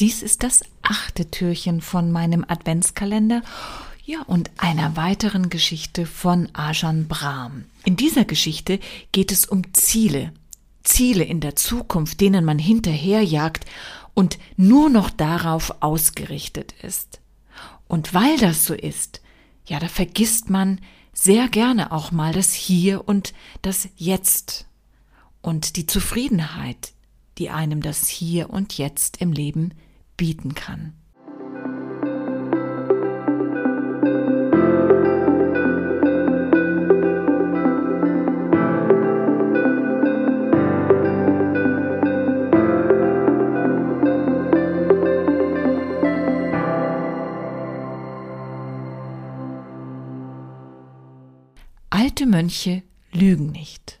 Dies ist das achte Türchen von meinem Adventskalender ja, und einer weiteren Geschichte von Ajan Brahm. In dieser Geschichte geht es um Ziele. Ziele in der Zukunft, denen man hinterherjagt und nur noch darauf ausgerichtet ist. Und weil das so ist, ja, da vergisst man sehr gerne auch mal das Hier und das Jetzt und die Zufriedenheit, die einem das Hier und Jetzt im Leben bieten kann. Alte Mönche lügen nicht.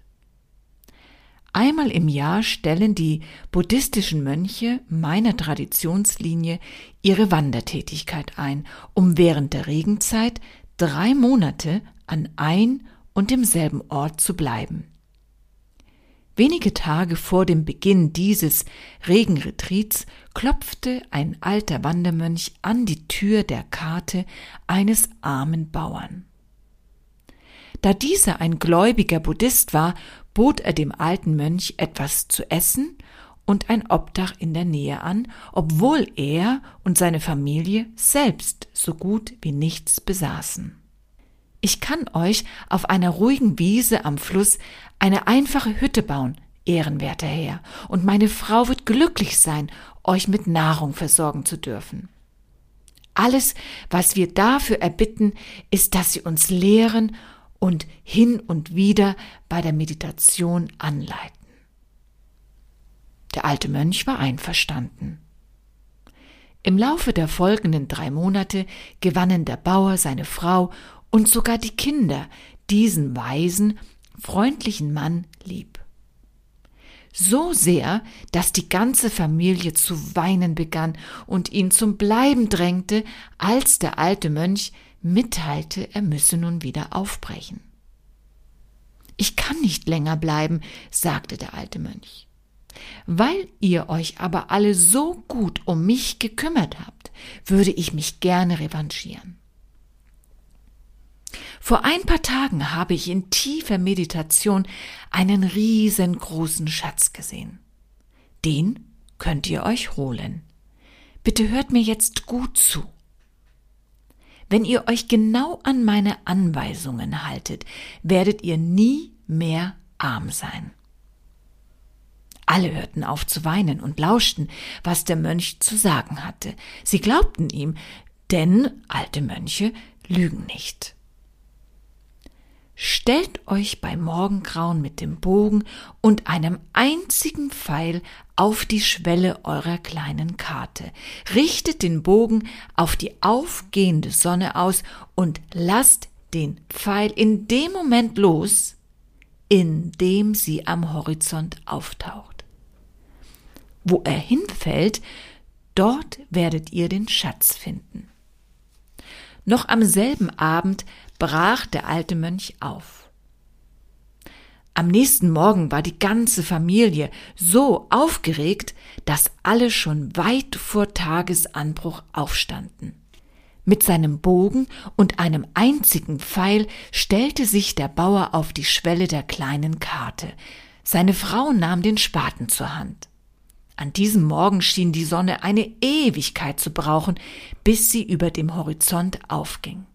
Einmal im Jahr stellen die buddhistischen Mönche meiner Traditionslinie ihre Wandertätigkeit ein, um während der Regenzeit drei Monate an ein und demselben Ort zu bleiben. Wenige Tage vor dem Beginn dieses Regenretreats klopfte ein alter Wandermönch an die Tür der Karte eines armen Bauern. Da dieser ein gläubiger Buddhist war, bot er dem alten Mönch etwas zu essen und ein Obdach in der Nähe an, obwohl er und seine Familie selbst so gut wie nichts besaßen. Ich kann euch auf einer ruhigen Wiese am Fluss eine einfache Hütte bauen, ehrenwerter Herr, und meine Frau wird glücklich sein, euch mit Nahrung versorgen zu dürfen. Alles, was wir dafür erbitten, ist, dass sie uns lehren und hin und wieder bei der Meditation anleiten. Der alte Mönch war einverstanden. Im Laufe der folgenden drei Monate gewannen der Bauer, seine Frau und sogar die Kinder diesen weisen, freundlichen Mann lieb. So sehr, dass die ganze Familie zu weinen begann und ihn zum Bleiben drängte, als der alte Mönch mitteilte, er müsse nun wieder aufbrechen. Ich kann nicht länger bleiben, sagte der alte Mönch. Weil ihr euch aber alle so gut um mich gekümmert habt, würde ich mich gerne revanchieren. Vor ein paar Tagen habe ich in tiefer Meditation einen riesengroßen Schatz gesehen. Den könnt ihr euch holen. Bitte hört mir jetzt gut zu. Wenn ihr euch genau an meine Anweisungen haltet, werdet ihr nie mehr arm sein. Alle hörten auf zu weinen und lauschten, was der Mönch zu sagen hatte. Sie glaubten ihm, denn alte Mönche lügen nicht. Stellt euch bei Morgengrauen mit dem Bogen und einem einzigen Pfeil auf die Schwelle eurer kleinen Karte. Richtet den Bogen auf die aufgehende Sonne aus und lasst den Pfeil in dem Moment los, in dem sie am Horizont auftaucht. Wo er hinfällt, dort werdet ihr den Schatz finden. Noch am selben Abend brach der alte Mönch auf. Am nächsten Morgen war die ganze Familie so aufgeregt, dass alle schon weit vor Tagesanbruch aufstanden. Mit seinem Bogen und einem einzigen Pfeil stellte sich der Bauer auf die Schwelle der kleinen Karte. Seine Frau nahm den Spaten zur Hand. An diesem Morgen schien die Sonne eine Ewigkeit zu brauchen, bis sie über dem Horizont aufging.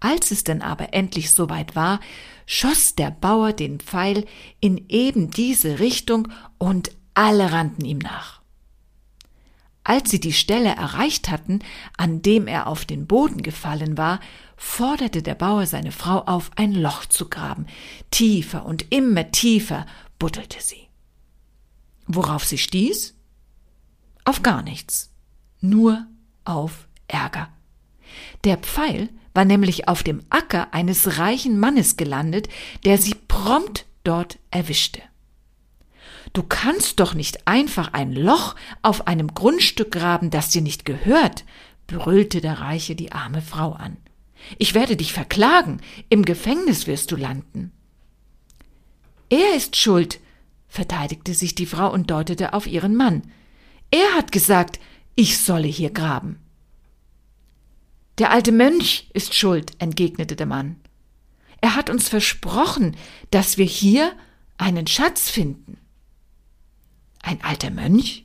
Als es denn aber endlich soweit war, schoss der Bauer den Pfeil in eben diese Richtung und alle rannten ihm nach. Als sie die Stelle erreicht hatten, an dem er auf den Boden gefallen war, forderte der Bauer seine Frau auf, ein Loch zu graben. Tiefer und immer tiefer buddelte sie. Worauf sie stieß? Auf gar nichts. Nur auf Ärger. Der Pfeil war nämlich auf dem Acker eines reichen Mannes gelandet, der sie prompt dort erwischte. Du kannst doch nicht einfach ein Loch auf einem Grundstück graben, das dir nicht gehört, brüllte der Reiche die arme Frau an. Ich werde dich verklagen, im Gefängnis wirst du landen. Er ist schuld, verteidigte sich die Frau und deutete auf ihren Mann. Er hat gesagt, ich solle hier graben. Der alte Mönch ist schuld, entgegnete der Mann. Er hat uns versprochen, dass wir hier einen Schatz finden. Ein alter Mönch?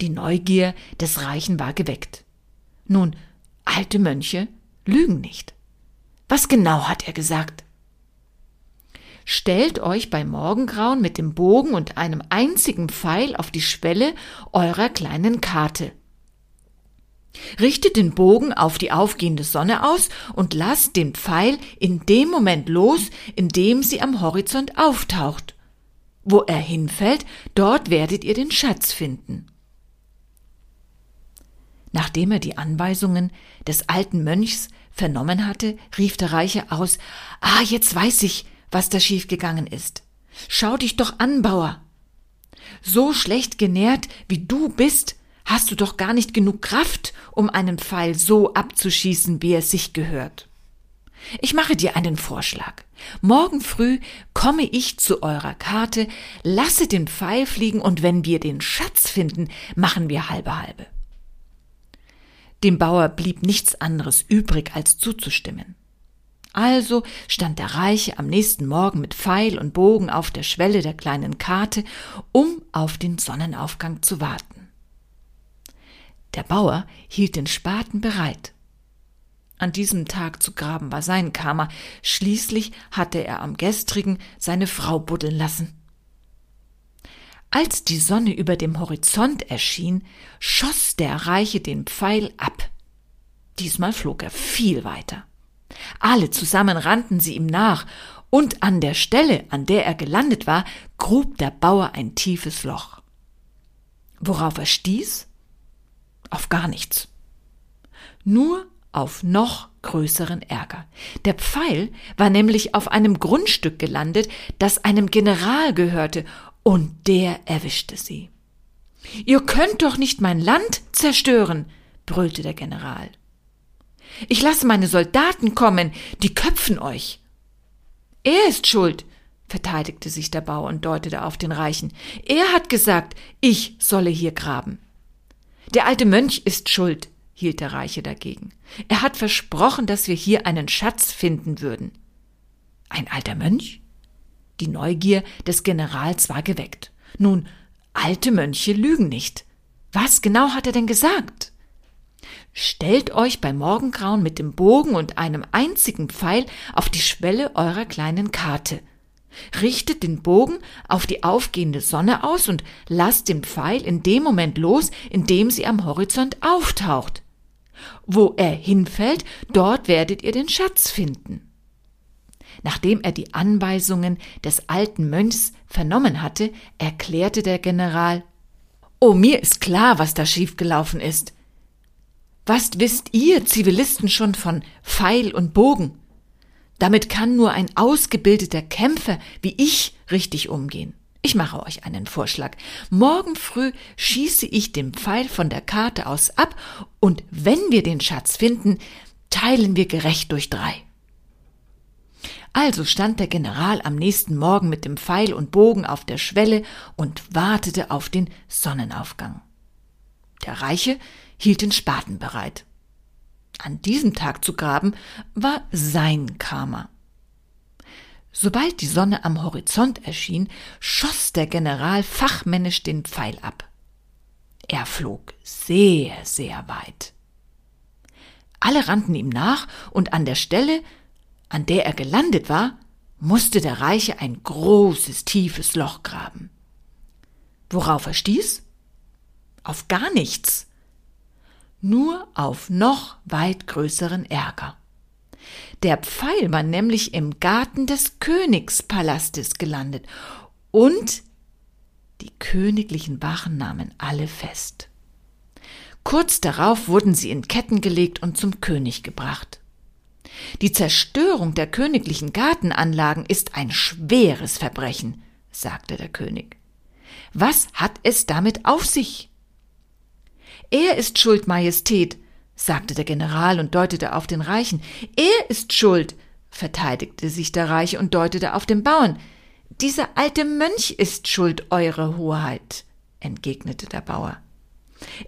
Die Neugier des Reichen war geweckt. Nun, alte Mönche lügen nicht. Was genau hat er gesagt? Stellt euch bei Morgengrauen mit dem Bogen und einem einzigen Pfeil auf die Schwelle eurer kleinen Karte. Richtet den Bogen auf die aufgehende Sonne aus und lasst den Pfeil in dem Moment los, in dem sie am Horizont auftaucht. Wo er hinfällt, dort werdet ihr den Schatz finden. Nachdem er die Anweisungen des alten Mönchs vernommen hatte, rief der Reiche aus Ah, jetzt weiß ich, was da schiefgegangen ist. Schau dich doch an, Bauer. So schlecht genährt wie du bist, hast du doch gar nicht genug Kraft, um einen Pfeil so abzuschießen, wie es sich gehört. Ich mache dir einen Vorschlag. Morgen früh komme ich zu eurer Karte, lasse den Pfeil fliegen und wenn wir den Schatz finden, machen wir halbe halbe. Dem Bauer blieb nichts anderes übrig, als zuzustimmen. Also stand der Reiche am nächsten Morgen mit Pfeil und Bogen auf der Schwelle der kleinen Karte, um auf den Sonnenaufgang zu warten. Der Bauer hielt den Spaten bereit. An diesem Tag zu graben war sein Kammer, schließlich hatte er am gestrigen seine Frau buddeln lassen. Als die Sonne über dem Horizont erschien, schoss der Reiche den Pfeil ab. Diesmal flog er viel weiter. Alle zusammen rannten sie ihm nach, und an der Stelle, an der er gelandet war, grub der Bauer ein tiefes Loch. Worauf er stieß? Auf gar nichts. Nur auf noch größeren Ärger. Der Pfeil war nämlich auf einem Grundstück gelandet, das einem General gehörte und der erwischte sie. Ihr könnt doch nicht mein Land zerstören, brüllte der General. Ich lasse meine Soldaten kommen, die köpfen euch. Er ist schuld, verteidigte sich der Bauer und deutete auf den Reichen. Er hat gesagt, ich solle hier graben. Der alte Mönch ist schuld, hielt der Reiche dagegen. Er hat versprochen, dass wir hier einen Schatz finden würden. Ein alter Mönch? Die Neugier des Generals war geweckt. Nun, alte Mönche lügen nicht. Was genau hat er denn gesagt? Stellt euch bei Morgengrauen mit dem Bogen und einem einzigen Pfeil auf die Schwelle eurer kleinen Karte. Richtet den Bogen auf die aufgehende Sonne aus und lasst den Pfeil in dem Moment los, in dem sie am Horizont auftaucht. Wo er hinfällt, dort werdet ihr den Schatz finden. Nachdem er die Anweisungen des alten Mönchs vernommen hatte, erklärte der General Oh, mir ist klar, was da schiefgelaufen ist. Was wisst ihr Zivilisten schon von Pfeil und Bogen? Damit kann nur ein ausgebildeter Kämpfer wie ich richtig umgehen. Ich mache euch einen Vorschlag. Morgen früh schieße ich den Pfeil von der Karte aus ab und wenn wir den Schatz finden, teilen wir gerecht durch drei. Also stand der General am nächsten Morgen mit dem Pfeil und Bogen auf der Schwelle und wartete auf den Sonnenaufgang. Der Reiche hielt den Spaten bereit. An diesem Tag zu graben war sein Karma. Sobald die Sonne am Horizont erschien, schoss der General fachmännisch den Pfeil ab. Er flog sehr, sehr weit. Alle rannten ihm nach, und an der Stelle, an der er gelandet war, musste der Reiche ein großes, tiefes Loch graben. Worauf er stieß? Auf gar nichts. Nur auf noch weit größeren Ärger. Der Pfeil war nämlich im Garten des Königspalastes gelandet und die königlichen Wachen nahmen alle fest. Kurz darauf wurden sie in Ketten gelegt und zum König gebracht. Die Zerstörung der königlichen Gartenanlagen ist ein schweres Verbrechen, sagte der König. Was hat es damit auf sich? Er ist schuld, Majestät, sagte der General und deutete auf den Reichen. Er ist schuld, verteidigte sich der Reiche und deutete auf den Bauern. Dieser alte Mönch ist schuld, Eure Hoheit. entgegnete der Bauer.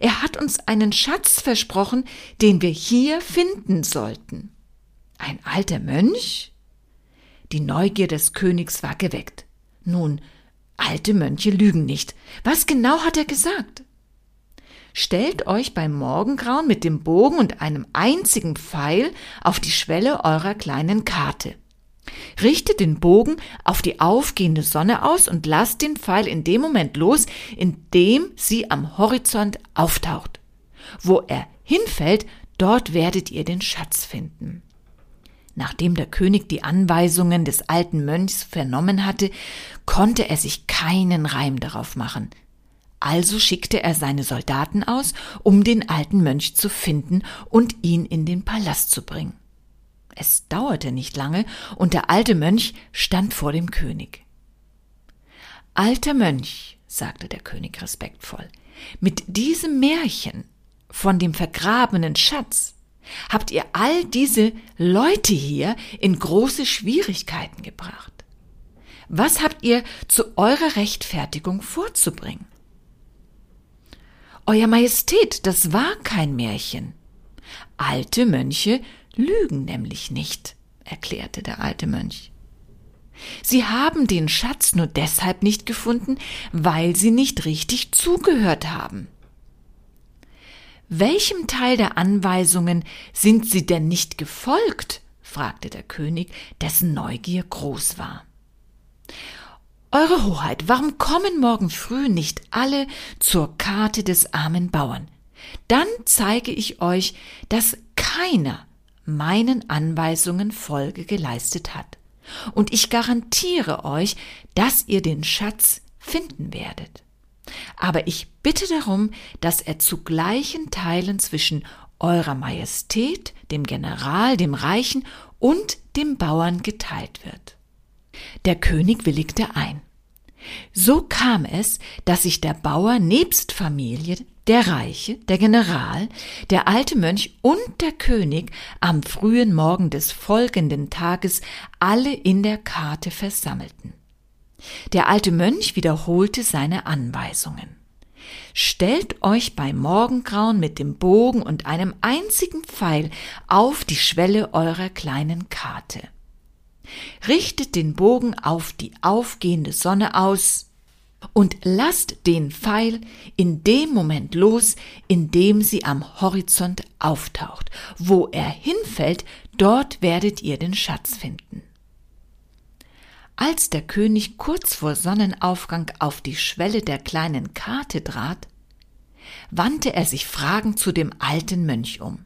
Er hat uns einen Schatz versprochen, den wir hier finden sollten. Ein alter Mönch? Die Neugier des Königs war geweckt. Nun, alte Mönche lügen nicht. Was genau hat er gesagt? Stellt euch beim Morgengrauen mit dem Bogen und einem einzigen Pfeil auf die Schwelle eurer kleinen Karte. Richtet den Bogen auf die aufgehende Sonne aus und lasst den Pfeil in dem Moment los, in dem sie am Horizont auftaucht. Wo er hinfällt, dort werdet ihr den Schatz finden. Nachdem der König die Anweisungen des alten Mönchs vernommen hatte, konnte er sich keinen Reim darauf machen. Also schickte er seine Soldaten aus, um den alten Mönch zu finden und ihn in den Palast zu bringen. Es dauerte nicht lange, und der alte Mönch stand vor dem König. Alter Mönch, sagte der König respektvoll, mit diesem Märchen von dem vergrabenen Schatz habt ihr all diese Leute hier in große Schwierigkeiten gebracht. Was habt ihr zu eurer Rechtfertigung vorzubringen? Euer Majestät, das war kein Märchen. Alte Mönche lügen nämlich nicht, erklärte der alte Mönch. Sie haben den Schatz nur deshalb nicht gefunden, weil sie nicht richtig zugehört haben. Welchem Teil der Anweisungen sind sie denn nicht gefolgt? fragte der König, dessen Neugier groß war. Eure Hoheit, warum kommen morgen früh nicht alle zur Karte des armen Bauern? Dann zeige ich euch, dass keiner meinen Anweisungen Folge geleistet hat. Und ich garantiere euch, dass ihr den Schatz finden werdet. Aber ich bitte darum, dass er zu gleichen Teilen zwischen Eurer Majestät, dem General, dem Reichen und dem Bauern geteilt wird. Der König willigte ein. So kam es, dass sich der Bauer nebst Familie, der Reiche, der General, der alte Mönch und der König am frühen Morgen des folgenden Tages alle in der Karte versammelten. Der alte Mönch wiederholte seine Anweisungen. Stellt euch bei Morgengrauen mit dem Bogen und einem einzigen Pfeil auf die Schwelle eurer kleinen Karte. Richtet den Bogen auf die aufgehende Sonne aus und lasst den Pfeil in dem Moment los, in dem sie am Horizont auftaucht. Wo er hinfällt, dort werdet ihr den Schatz finden. Als der König kurz vor Sonnenaufgang auf die Schwelle der kleinen Karte trat, wandte er sich fragend zu dem alten Mönch um.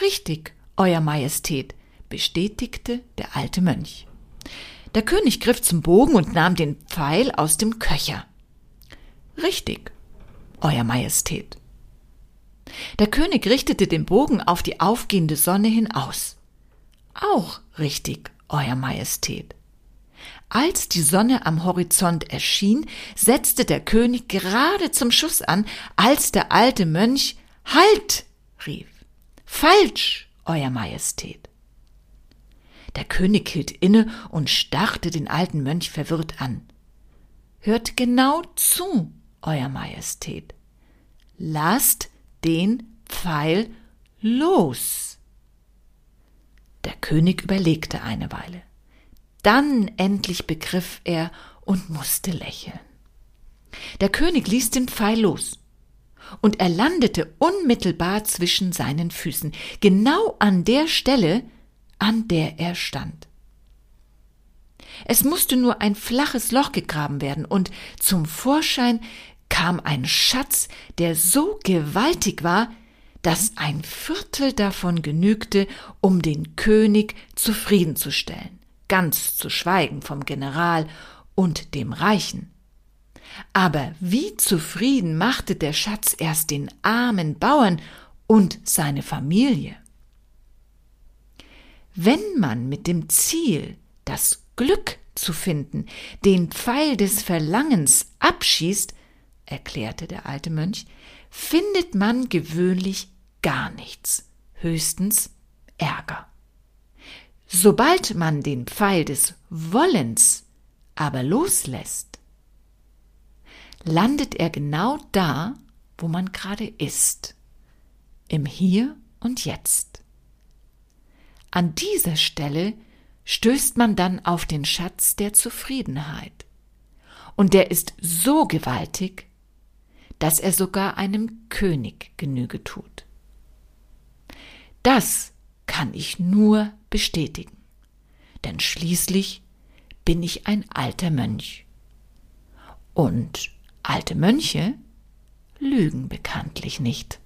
Richtig, Euer Majestät, bestätigte der alte Mönch. Der König griff zum Bogen und nahm den Pfeil aus dem Köcher. Richtig, Euer Majestät. Der König richtete den Bogen auf die aufgehende Sonne hin aus. Auch richtig, Euer Majestät. Als die Sonne am Horizont erschien, setzte der König gerade zum Schuss an, als der alte Mönch Halt rief. Falsch, Euer Majestät. Der König hielt inne und starrte den alten Mönch verwirrt an. Hört genau zu, Euer Majestät. Lasst den Pfeil los. Der König überlegte eine Weile. Dann endlich begriff er und musste lächeln. Der König ließ den Pfeil los, und er landete unmittelbar zwischen seinen Füßen, genau an der Stelle, an der er stand. Es musste nur ein flaches Loch gegraben werden, und zum Vorschein kam ein Schatz, der so gewaltig war, dass ein Viertel davon genügte, um den König zufriedenzustellen, ganz zu schweigen vom General und dem Reichen. Aber wie zufrieden machte der Schatz erst den armen Bauern und seine Familie. Wenn man mit dem Ziel, das Glück zu finden, den Pfeil des Verlangens abschießt, erklärte der alte Mönch, findet man gewöhnlich gar nichts, höchstens Ärger. Sobald man den Pfeil des Wollens aber loslässt, landet er genau da, wo man gerade ist, im Hier und Jetzt. An dieser Stelle stößt man dann auf den Schatz der Zufriedenheit. Und der ist so gewaltig, dass er sogar einem König Genüge tut. Das kann ich nur bestätigen, denn schließlich bin ich ein alter Mönch. Und alte Mönche lügen bekanntlich nicht.